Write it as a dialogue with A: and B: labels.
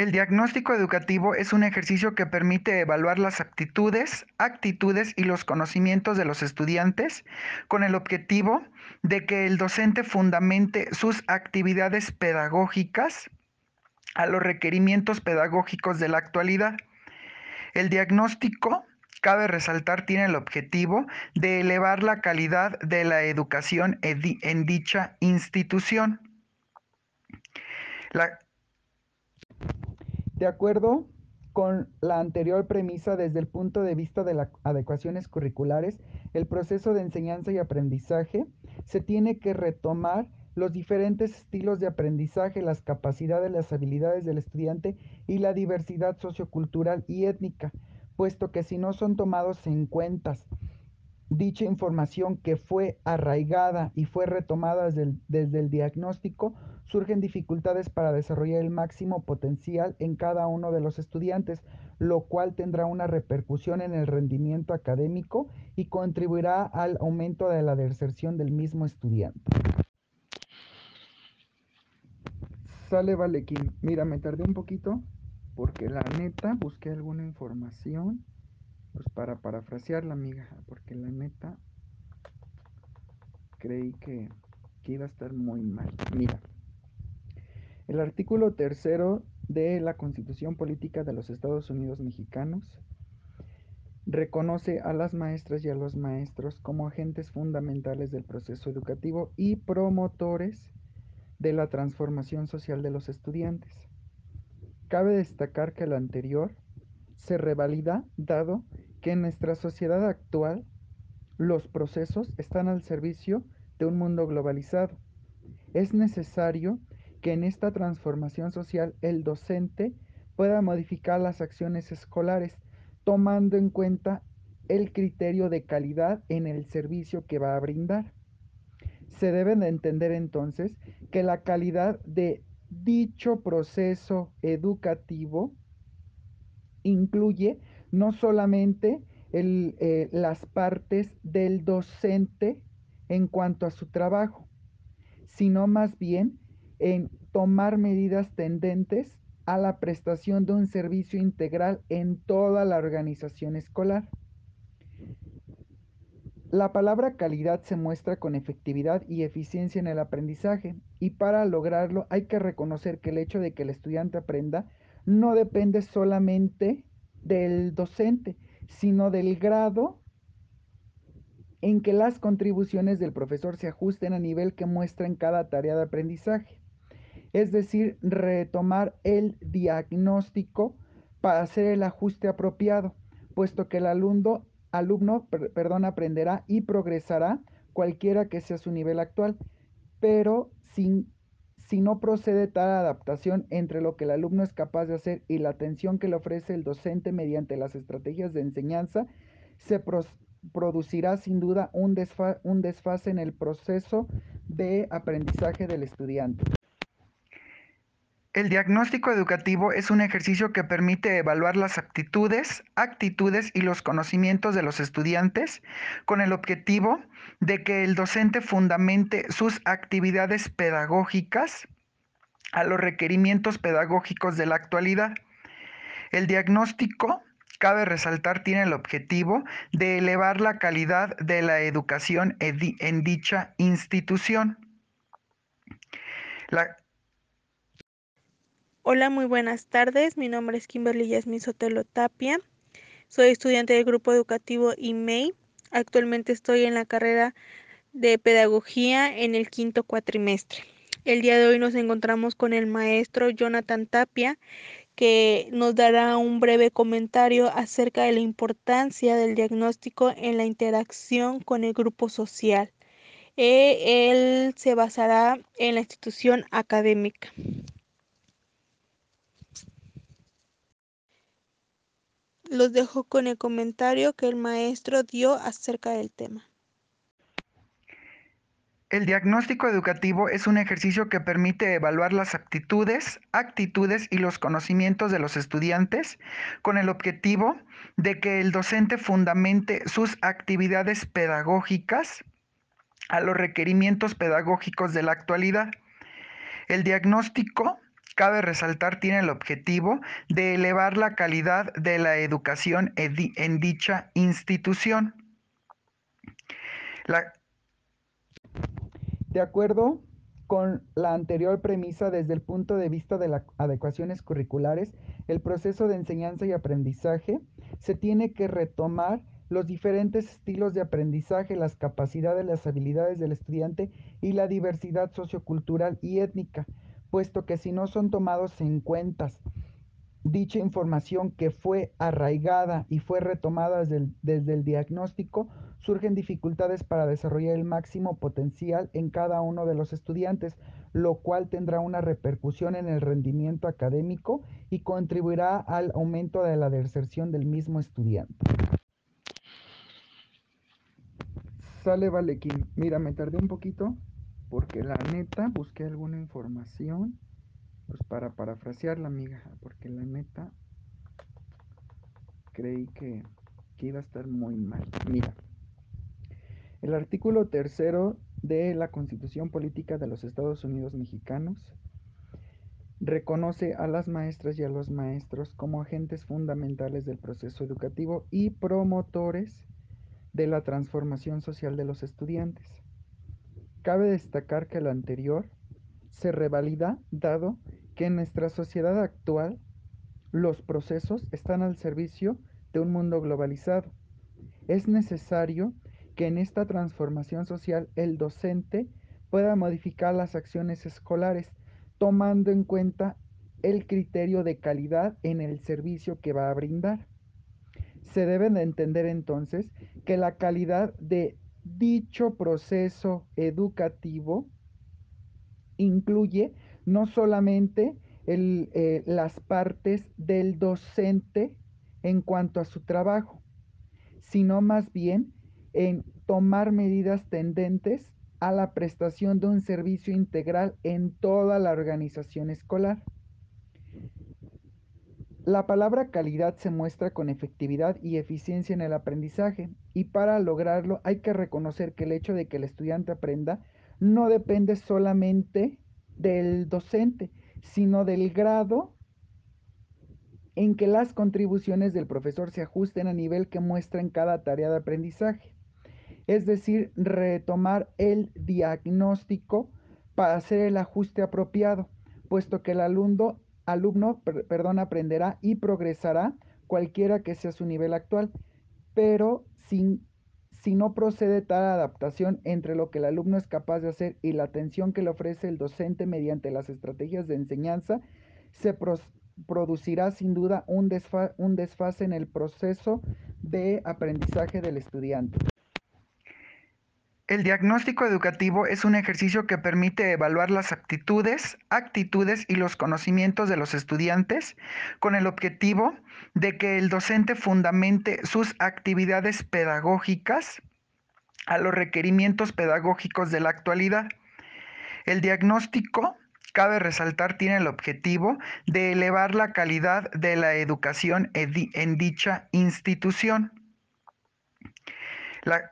A: El diagnóstico educativo es un ejercicio que permite evaluar las aptitudes, actitudes y los conocimientos de los estudiantes con el objetivo de que el docente fundamente sus actividades pedagógicas a los requerimientos pedagógicos de la actualidad. El diagnóstico, cabe resaltar, tiene el objetivo de elevar la calidad de la educación en dicha institución. La, de acuerdo con la anterior premisa, desde el punto de vista de las adecuaciones curriculares, el proceso de enseñanza y aprendizaje se tiene que retomar los diferentes estilos de aprendizaje, las capacidades, las habilidades del estudiante y la diversidad sociocultural y étnica, puesto que si no son tomados en cuenta dicha información que fue arraigada y fue retomada desde el, desde el diagnóstico, surgen dificultades para desarrollar el máximo potencial en cada uno de los estudiantes, lo cual tendrá una repercusión en el rendimiento académico y contribuirá al aumento de la deserción del mismo estudiante. Sale Valequín. Mira, me tardé un poquito porque la neta busqué alguna información pues para parafrasear la amiga, porque la neta creí que, que iba a estar muy mal. Mira. El artículo tercero de la Constitución Política de los Estados Unidos Mexicanos reconoce a las maestras y a los maestros como agentes fundamentales del proceso educativo y promotores de la transformación social de los estudiantes. Cabe destacar que lo anterior se revalida dado que en nuestra sociedad actual los procesos están al servicio de un mundo globalizado. Es necesario que en esta transformación social el docente pueda modificar las acciones escolares, tomando en cuenta el criterio de calidad en el servicio que va a brindar. Se debe de entender entonces que la calidad de dicho proceso educativo incluye no solamente eh, las partes del docente en cuanto a su trabajo, sino más bien en tomar medidas tendentes a la prestación de un servicio integral en toda la organización escolar. La palabra calidad se muestra con efectividad y eficiencia en el aprendizaje y para lograrlo hay que reconocer que el hecho de que el estudiante aprenda no depende solamente del docente, sino del grado en que las contribuciones del profesor se ajusten a nivel que muestra en cada tarea de aprendizaje es decir, retomar el diagnóstico para hacer el ajuste apropiado, puesto que el alumno, aprenderá y progresará cualquiera que sea su nivel actual, pero si no procede tal adaptación entre lo que el alumno es capaz de hacer y la atención que le ofrece el docente mediante las estrategias de enseñanza, se producirá sin duda un desfase en el proceso de aprendizaje del estudiante. El diagnóstico educativo es un ejercicio que permite evaluar las aptitudes, actitudes y los conocimientos de los estudiantes con el objetivo de que el docente fundamente sus actividades pedagógicas a los requerimientos pedagógicos de la actualidad. El diagnóstico, cabe resaltar, tiene el objetivo de elevar la calidad de la educación en dicha institución.
B: La, Hola, muy buenas tardes. Mi nombre es Kimberly Yasmin Sotelo Tapia. Soy estudiante del grupo educativo IMEI. Actualmente estoy en la carrera de pedagogía en el quinto cuatrimestre. El día de hoy nos encontramos con el maestro Jonathan Tapia, que nos dará un breve comentario acerca de la importancia del diagnóstico en la interacción con el grupo social. Eh, él se basará en la institución académica. Los dejo con el comentario que el maestro dio acerca del tema.
A: El diagnóstico educativo es un ejercicio que permite evaluar las aptitudes, actitudes y los conocimientos de los estudiantes con el objetivo de que el docente fundamente sus actividades pedagógicas a los requerimientos pedagógicos de la actualidad. El diagnóstico cabe resaltar, tiene el objetivo de elevar la calidad de la educación en dicha institución. De acuerdo con la anterior premisa, desde el punto de vista de las adecuaciones curriculares, el proceso de enseñanza y aprendizaje se tiene que retomar los diferentes estilos de aprendizaje, las capacidades, las habilidades del estudiante y la diversidad sociocultural y étnica, puesto que si no son tomados en cuenta dicha información que fue arraigada y fue retomada desde el, desde el, diagnóstico, surgen dificultades para desarrollar el máximo potencial en cada uno de los estudiantes, lo cual tendrá una repercusión en el rendimiento académico y contribuirá al aumento de la deserción del mismo estudiante. Sale Valequín. Mira, me tardé un poquito porque la neta busqué alguna información pues para parafrasear la amiga, porque la neta creí que, que iba a estar muy mal. Mira, el artículo tercero de la Constitución Política de los Estados Unidos Mexicanos reconoce a las maestras y a los maestros como agentes fundamentales del proceso educativo y promotores de la transformación social de los estudiantes. Cabe destacar que lo anterior se revalida dado que en nuestra sociedad actual los procesos están al servicio de un mundo globalizado. Es necesario que en esta transformación social el docente pueda modificar las acciones escolares tomando en cuenta el criterio de calidad en el servicio que va a brindar. Se debe de entender entonces que la calidad de dicho proceso educativo incluye no solamente eh, las partes del docente en cuanto a su trabajo, sino más bien en tomar medidas tendentes a la prestación de un servicio integral en toda la organización escolar. La palabra calidad se muestra con efectividad y eficiencia en el aprendizaje y para lograrlo hay que reconocer que el hecho de que el estudiante aprenda no depende solamente del docente, sino del grado en que las contribuciones del profesor se ajusten a nivel que muestra en cada tarea de aprendizaje. Es decir, retomar el diagnóstico para hacer el ajuste apropiado, puesto que el alumno alumno perdón, aprenderá y progresará cualquiera que sea su nivel actual, pero sin, si no procede tal adaptación entre lo que el alumno es capaz de hacer y la atención que le ofrece el docente mediante las estrategias de enseñanza, se producirá sin duda un desfase en el proceso de aprendizaje del estudiante. El diagnóstico educativo es un ejercicio que permite evaluar las aptitudes, actitudes y los conocimientos de los estudiantes con el objetivo de que el docente fundamente sus actividades pedagógicas a los requerimientos pedagógicos de la actualidad. El diagnóstico, cabe resaltar, tiene el objetivo de elevar la calidad de la educación en dicha institución. La,